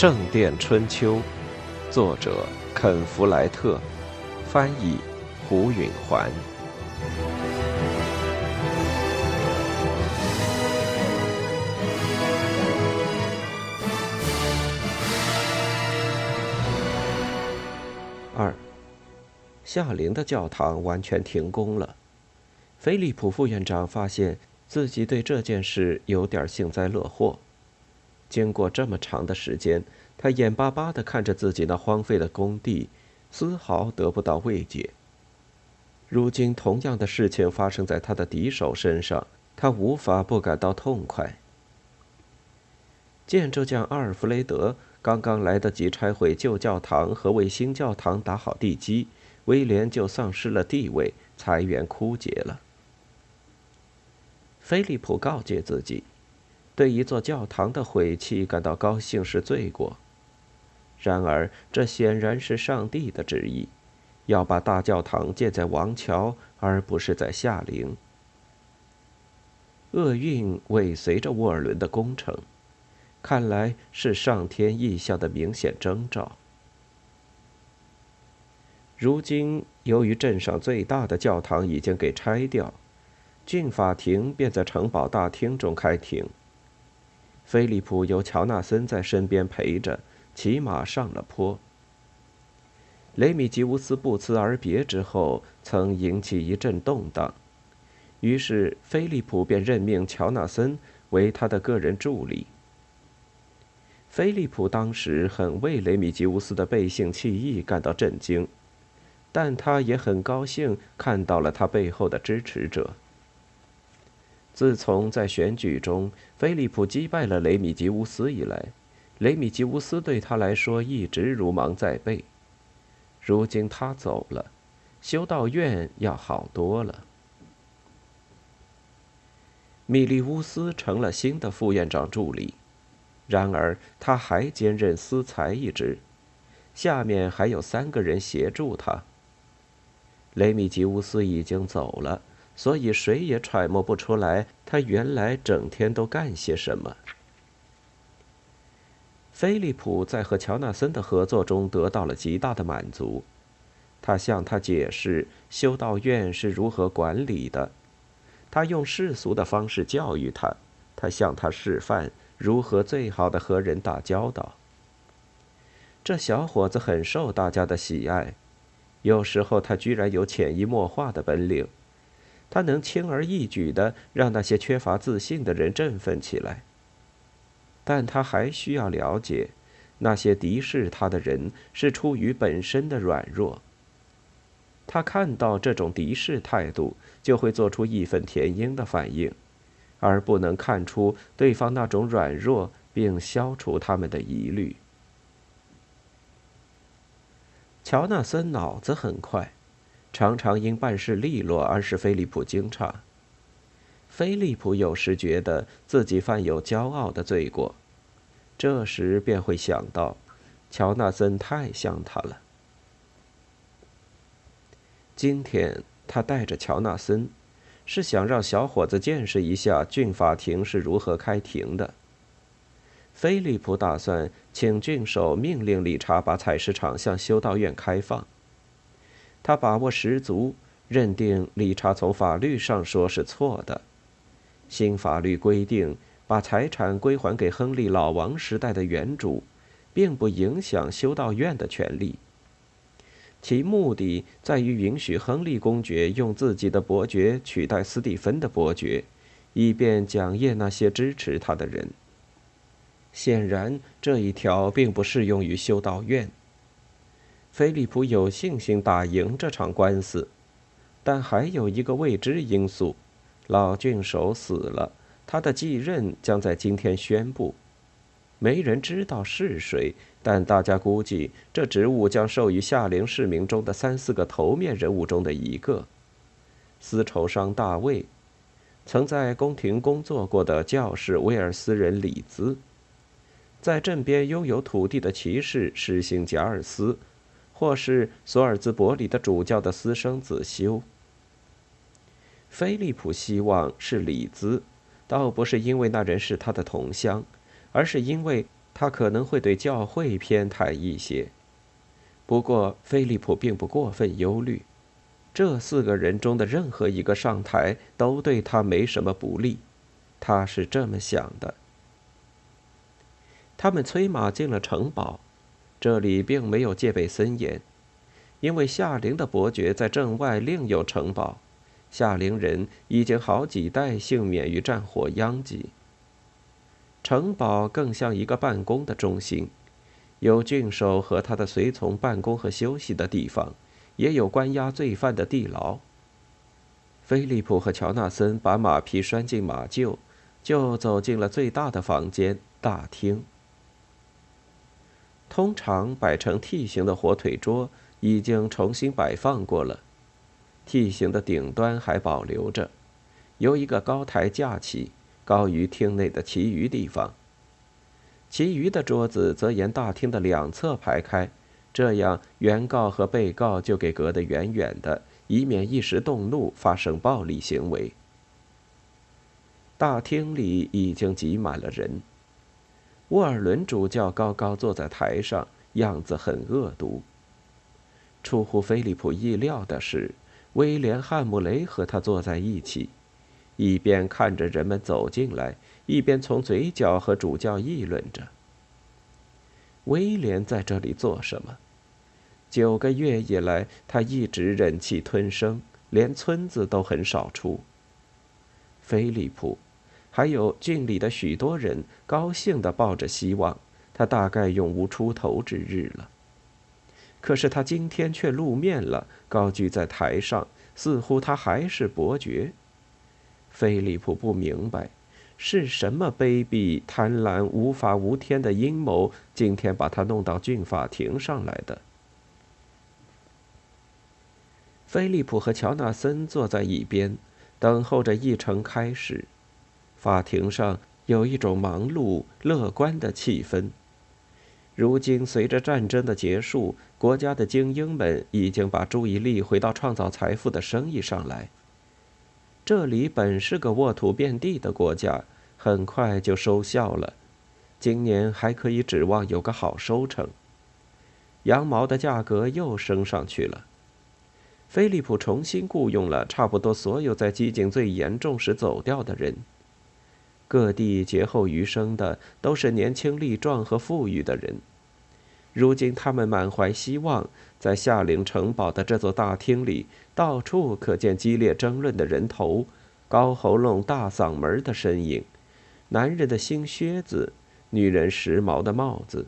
圣殿春秋》，作者肯·弗莱特，翻译胡允环。二，夏灵的教堂完全停工了。菲利普副院长发现自己对这件事有点幸灾乐祸。经过这么长的时间，他眼巴巴地看着自己那荒废的工地，丝毫得不到慰藉。如今同样的事情发生在他的敌手身上，他无法不感到痛快。建筑匠阿尔弗雷德刚刚来得及拆毁旧教堂和为新教堂打好地基，威廉就丧失了地位，财源枯竭了。菲利普告诫自己，对一座教堂的毁弃感到高兴是罪过。然而，这显然是上帝的旨意，要把大教堂建在王桥，而不是在夏陵。厄运尾随着沃尔伦的工程，看来是上天意象的明显征兆。如今，由于镇上最大的教堂已经给拆掉。郡法庭便在城堡大厅中开庭。菲利普由乔纳森在身边陪着，骑马上了坡。雷米吉乌斯不辞而别之后，曾引起一阵动荡，于是菲利普便任命乔纳森为他的个人助理。菲利普当时很为雷米吉乌斯的背信弃义感到震惊，但他也很高兴看到了他背后的支持者。自从在选举中菲利普击败了雷米吉乌斯以来，雷米吉乌斯对他来说一直如芒在背。如今他走了，修道院要好多了。米利乌斯成了新的副院长助理，然而他还兼任司财一职，下面还有三个人协助他。雷米吉乌斯已经走了。所以谁也揣摩不出来，他原来整天都干些什么。菲利普在和乔纳森的合作中得到了极大的满足，他向他解释修道院是如何管理的，他用世俗的方式教育他，他向他示范如何最好的和人打交道。这小伙子很受大家的喜爱，有时候他居然有潜移默化的本领。他能轻而易举地让那些缺乏自信的人振奋起来，但他还需要了解，那些敌视他的人是出于本身的软弱。他看到这种敌视态度，就会做出义愤填膺的反应，而不能看出对方那种软弱，并消除他们的疑虑。乔纳森脑子很快。常常因办事利落而使菲利普惊诧。菲利普有时觉得自己犯有骄傲的罪过，这时便会想到，乔纳森太像他了。今天他带着乔纳森，是想让小伙子见识一下郡法庭是如何开庭的。菲利普打算请郡守命令理查把采石场向修道院开放。他把握十足，认定理查从法律上说是错的。新法律规定，把财产归还给亨利老王时代的原主，并不影响修道院的权利。其目的在于允许亨利公爵用自己的伯爵取代斯蒂芬的伯爵，以便奖业那些支持他的人。显然，这一条并不适用于修道院。菲利普有信心打赢这场官司，但还有一个未知因素：老郡守死了，他的继任将在今天宣布。没人知道是谁，但大家估计这职务将授予夏陵市民中的三四个头面人物中的一个——丝绸商大卫，曾在宫廷工作过的教士威尔斯人里兹，在镇边拥有土地的骑士施行贾尔斯。或是索尔兹伯里的主教的私生子修。菲利普希望是里兹，倒不是因为那人是他的同乡，而是因为他可能会对教会偏袒一些。不过，菲利普并不过分忧虑，这四个人中的任何一个上台都对他没什么不利，他是这么想的。他们催马进了城堡，这里并没有戒备森严，因为夏灵的伯爵在镇外另有城堡，夏陵人已经好几代幸免于战火殃及。城堡更像一个办公的中心，有郡守和他的随从办公和休息的地方，也有关押罪犯的地牢。菲利普和乔纳森把马匹拴进马厩，就走进了最大的房间——大厅。通常摆成 T 形的火腿桌已经重新摆放过了，T 形的顶端还保留着，由一个高台架起。高于厅内的其余地方，其余的桌子则沿大厅的两侧排开，这样原告和被告就给隔得远远的，以免一时动怒发生暴力行为。大厅里已经挤满了人，沃尔伦主教高高坐在台上，样子很恶毒。出乎菲利普意料的是，威廉·汉姆雷和他坐在一起。一边看着人们走进来，一边从嘴角和主教议论着：“威廉在这里做什么？九个月以来，他一直忍气吞声，连村子都很少出。菲利普，还有郡里的许多人，高兴地抱着希望，他大概永无出头之日了。可是他今天却露面了，高举在台上，似乎他还是伯爵。”菲利普不明白，是什么卑鄙、贪婪、无法无天的阴谋，今天把他弄到郡法庭上来的。菲利普和乔纳森坐在一边，等候着议程开始。法庭上有一种忙碌、乐观的气氛。如今，随着战争的结束，国家的精英们已经把注意力回到创造财富的生意上来。这里本是个沃土遍地的国家，很快就收效了。今年还可以指望有个好收成。羊毛的价格又升上去了。菲利普重新雇佣了差不多所有在饥馑最严重时走掉的人。各地劫后余生的都是年轻力壮和富裕的人。如今他们满怀希望，在夏陵城堡的这座大厅里。到处可见激烈争论的人头，高喉咙、大嗓门的身影，男人的新靴子，女人时髦的帽子。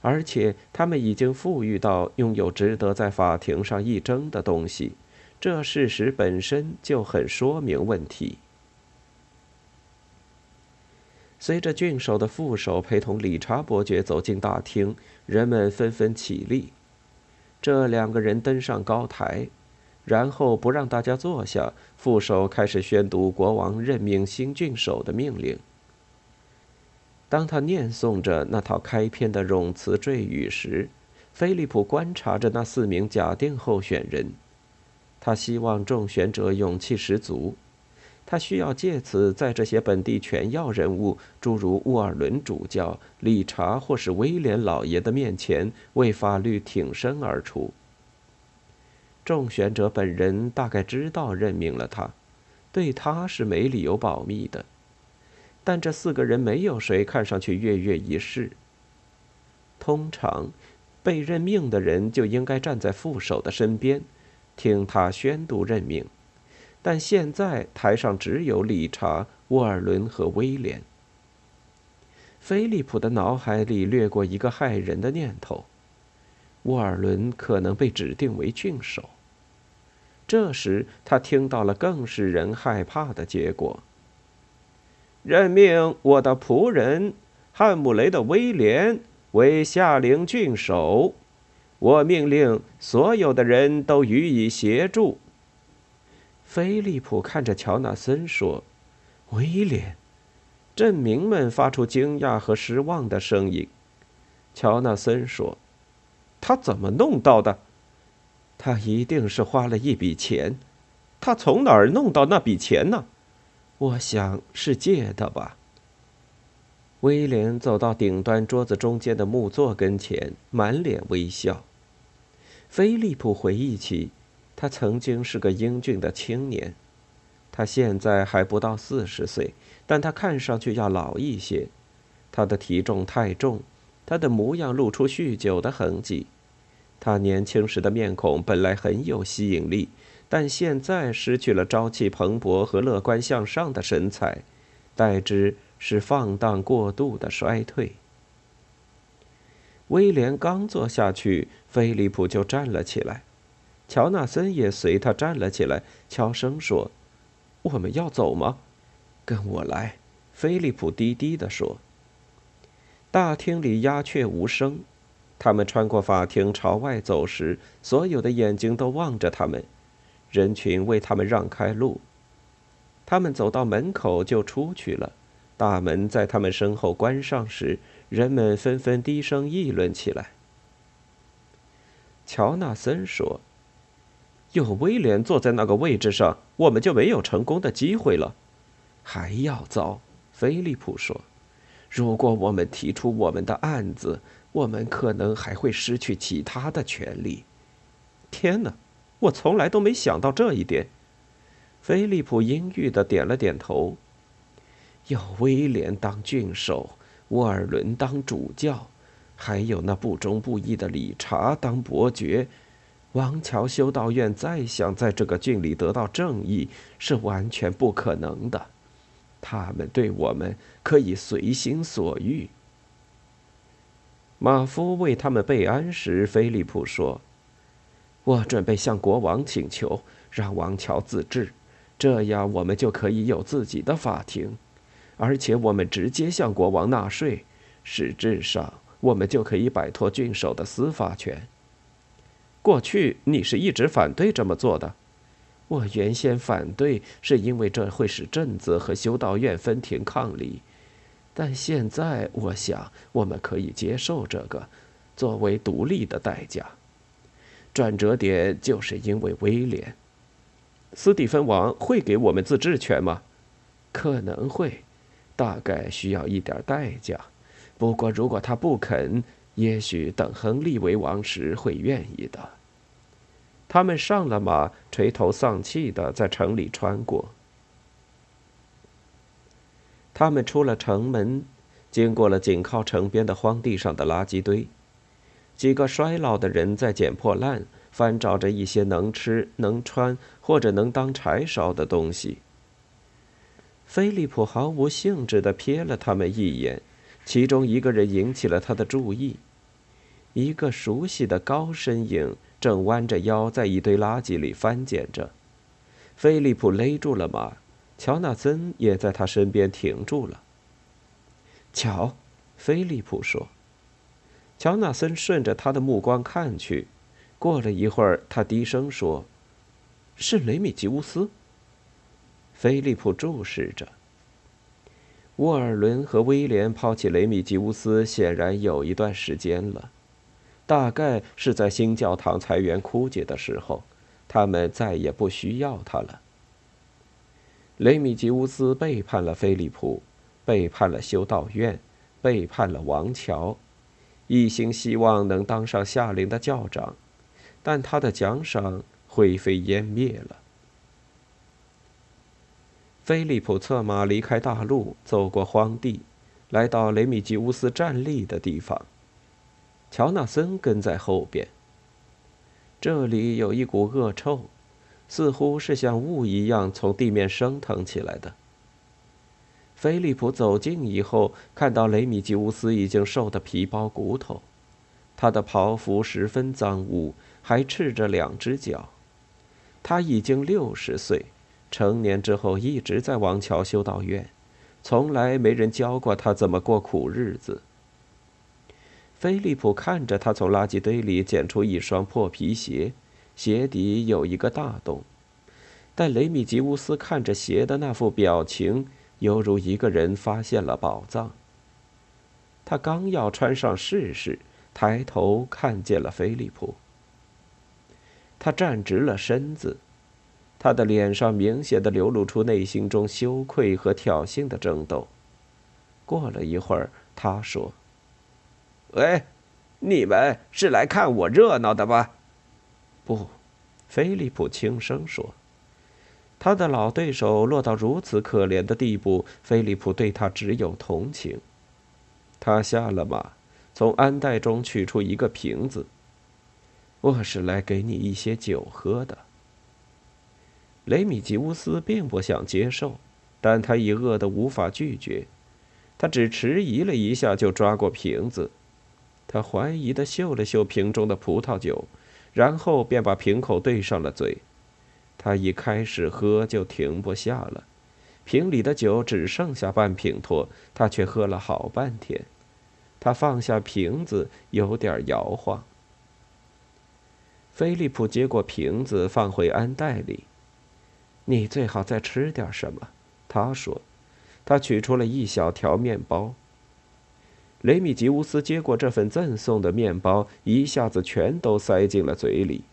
而且他们已经富裕到拥有值得在法庭上一争的东西，这事实本身就很说明问题。随着郡守的副手陪同理查伯爵走进大厅，人们纷纷起立。这两个人登上高台。然后不让大家坐下，副手开始宣读国王任命新郡守的命令。当他念诵着那套开篇的冗词赘语时，菲利普观察着那四名假定候选人。他希望众选者勇气十足，他需要借此在这些本地权要人物，诸如沃尔伦主教、理查或是威廉老爷的面前，为法律挺身而出。众选者本人大概知道任命了他，对他是没理由保密的。但这四个人没有谁看上去跃跃一试。通常，被任命的人就应该站在副手的身边，听他宣读任命。但现在台上只有理查、沃尔伦和威廉。菲利普的脑海里掠过一个害人的念头：沃尔伦可能被指定为郡守。这时，他听到了更使人害怕的结果：任命我的仆人汉姆雷的威廉为夏陵郡守。我命令所有的人都予以协助。菲利普看着乔纳森说：“威廉。”镇民们发出惊讶和失望的声音。乔纳森说：“他怎么弄到的？”他一定是花了一笔钱，他从哪儿弄到那笔钱呢？我想是借的吧。威廉走到顶端桌子中间的木座跟前，满脸微笑。菲利普回忆起，他曾经是个英俊的青年，他现在还不到四十岁，但他看上去要老一些。他的体重太重，他的模样露出酗酒的痕迹。他年轻时的面孔本来很有吸引力，但现在失去了朝气蓬勃和乐观向上的神采，代之。是放荡过度的衰退。威廉刚坐下去，菲利普就站了起来，乔纳森也随他站了起来，悄声说：“我们要走吗？”“跟我来。”菲利普低低地说。大厅里鸦雀无声。他们穿过法庭朝外走时，所有的眼睛都望着他们，人群为他们让开路。他们走到门口就出去了。大门在他们身后关上时，人们纷纷低声议论起来。乔纳森说：“有威廉坐在那个位置上，我们就没有成功的机会了。”还要糟，菲利普说：“如果我们提出我们的案子，我们可能还会失去其他的权利。”天哪，我从来都没想到这一点。菲利普阴郁的点了点头。有威廉当郡守，沃尔伦当主教，还有那不忠不义的理查当伯爵，王桥修道院再想在这个郡里得到正义是完全不可能的。他们对我们可以随心所欲。马夫为他们备安时，菲利普说：“我准备向国王请求，让王桥自治，这样我们就可以有自己的法庭。”而且我们直接向国王纳税，实质上我们就可以摆脱郡守的司法权。过去你是一直反对这么做的，我原先反对是因为这会使镇子和修道院分庭抗礼，但现在我想我们可以接受这个，作为独立的代价。转折点就是因为威廉，斯蒂芬王会给我们自治权吗？可能会。大概需要一点代价，不过如果他不肯，也许等亨利为王时会愿意的。他们上了马，垂头丧气的在城里穿过。他们出了城门，经过了紧靠城边的荒地上的垃圾堆，几个衰老的人在捡破烂，翻找着一些能吃、能穿或者能当柴烧的东西。菲利普毫无兴致地瞥了他们一眼，其中一个人引起了他的注意。一个熟悉的高身影正弯着腰在一堆垃圾里翻捡着。菲利普勒住了马，乔纳森也在他身边停住了。瞧，菲利普说。乔纳森顺着他的目光看去，过了一会儿，他低声说：“是雷米吉乌斯。”菲利普注视着。沃尔伦和威廉抛弃雷米吉乌斯，显然有一段时间了，大概是在新教堂财源枯竭的时候，他们再也不需要他了。雷米吉乌斯背叛了菲利普，背叛了修道院，背叛了王乔，一心希望能当上夏令的教长，但他的奖赏灰飞烟灭了。菲利普策马离开大路，走过荒地，来到雷米吉乌斯站立的地方。乔纳森跟在后边。这里有一股恶臭，似乎是像雾一样从地面升腾起来的。菲利普走近以后，看到雷米吉乌斯已经瘦得皮包骨头，他的袍服十分脏污，还赤着两只脚。他已经六十岁。成年之后一直在王桥修道院，从来没人教过他怎么过苦日子。菲利普看着他从垃圾堆里捡出一双破皮鞋，鞋底有一个大洞，但雷米吉乌斯看着鞋的那副表情，犹如一个人发现了宝藏。他刚要穿上试试，抬头看见了菲利普。他站直了身子。他的脸上明显的流露出内心中羞愧和挑衅的争斗。过了一会儿，他说：“喂，你们是来看我热闹的吧？”“不。”菲利普轻声说。他的老对手落到如此可怜的地步，菲利普对他只有同情。他下了马，从鞍袋中取出一个瓶子。我是来给你一些酒喝的。雷米吉乌斯并不想接受，但他已饿得无法拒绝。他只迟疑了一下，就抓过瓶子。他怀疑地嗅了嗅瓶中的葡萄酒，然后便把瓶口对上了嘴。他一开始喝就停不下了，瓶里的酒只剩下半瓶托，他却喝了好半天。他放下瓶子，有点摇晃。菲利普接过瓶子，放回鞍袋里。你最好再吃点什么，他说。他取出了一小条面包。雷米吉乌斯接过这份赠送的面包，一下子全都塞进了嘴里。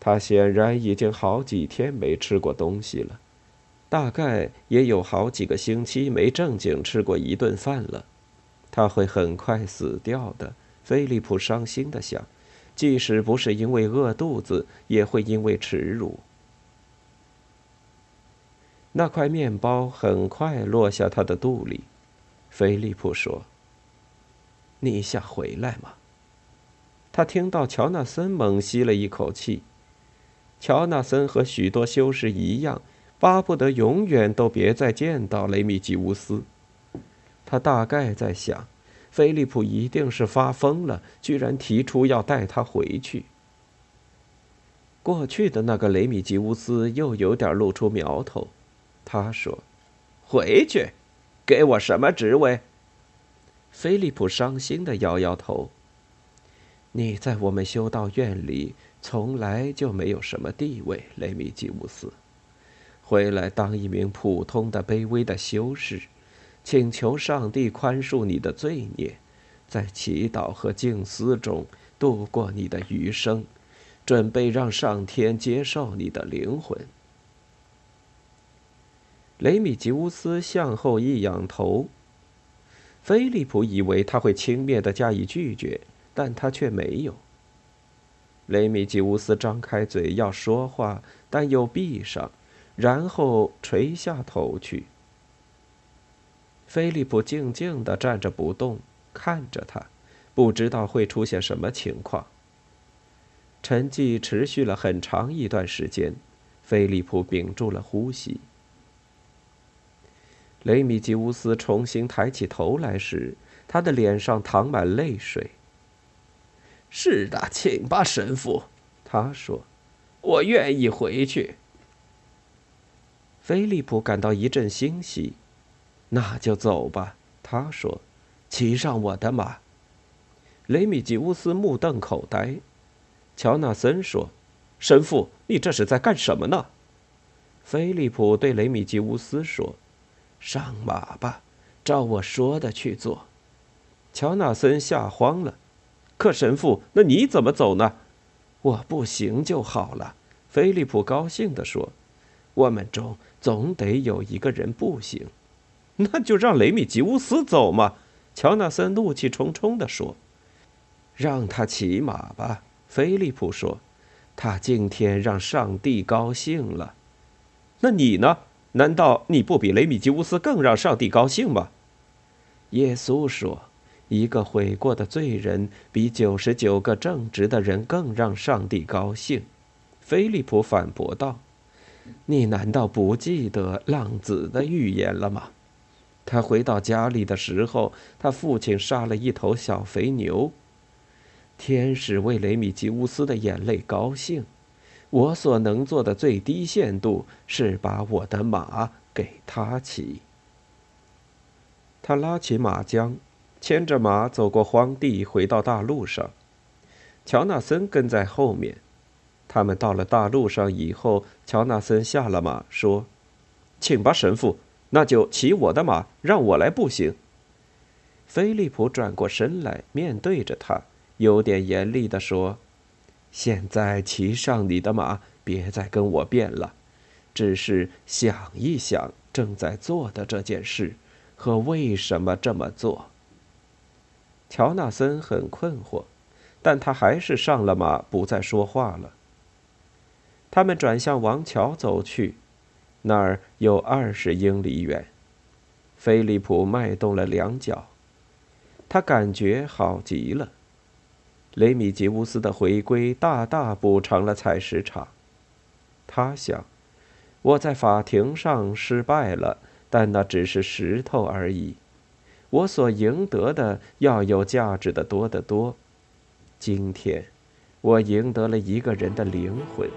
他显然已经好几天没吃过东西了，大概也有好几个星期没正经吃过一顿饭了。他会很快死掉的，菲利普伤心地想。即使不是因为饿肚子，也会因为耻辱。那块面包很快落下他的肚里。菲利普说：“你想回来吗？”他听到乔纳森猛吸了一口气。乔纳森和许多修士一样，巴不得永远都别再见到雷米吉乌斯。他大概在想。菲利普一定是发疯了，居然提出要带他回去。过去的那个雷米吉乌斯又有点露出苗头，他说：“回去，给我什么职位？”菲利普伤心的摇摇头：“你在我们修道院里从来就没有什么地位，雷米吉乌斯，回来当一名普通的、卑微的修士。”请求上帝宽恕你的罪孽，在祈祷和静思中度过你的余生，准备让上天接受你的灵魂。雷米吉乌斯向后一仰头，菲利普以为他会轻蔑的加以拒绝，但他却没有。雷米吉乌斯张开嘴要说话，但又闭上，然后垂下头去。菲利普静静地站着不动，看着他，不知道会出现什么情况。沉寂持续了很长一段时间，菲利普屏住了呼吸。雷米吉乌斯重新抬起头来时，他的脸上淌满泪水。“是的，请吧，神父。”他说，“我愿意回去。”菲利普感到一阵欣喜。那就走吧，他说：“骑上我的马。”雷米吉乌斯目瞪口呆。乔纳森说：“神父，你这是在干什么呢？”菲利普对雷米吉乌斯说：“上马吧，照我说的去做。”乔纳森吓慌了。可神父，那你怎么走呢？我不行就好了。菲利普高兴地说：“我们中总得有一个人不行。”那就让雷米吉乌斯走嘛！乔纳森怒气冲冲地说：“让他骑马吧。”菲利普说：“他今天让上帝高兴了。”那你呢？难道你不比雷米吉乌斯更让上帝高兴吗？耶稣说：“一个悔过的罪人比九十九个正直的人更让上帝高兴。”菲利普反驳道：“你难道不记得浪子的预言了吗？”他回到家里的时候，他父亲杀了一头小肥牛。天使为雷米吉乌斯的眼泪高兴。我所能做的最低限度是把我的马给他骑。他拉起马缰，牵着马走过荒地，回到大路上。乔纳森跟在后面。他们到了大路上以后，乔纳森下了马，说：“请吧，神父。”那就骑我的马，让我来步行。菲利普转过身来，面对着他，有点严厉地说：“现在骑上你的马，别再跟我辩了，只是想一想正在做的这件事，和为什么这么做。乔纳森很困惑，但他还是上了马，不再说话了。他们转向王桥走去，那儿有二十英里远。菲利普迈动了两脚，他感觉好极了。雷米吉乌斯的回归大大补偿了采石场。他想，我在法庭上失败了，但那只是石头而已。我所赢得的要有价值的多得多。今天，我赢得了一个人的灵魂。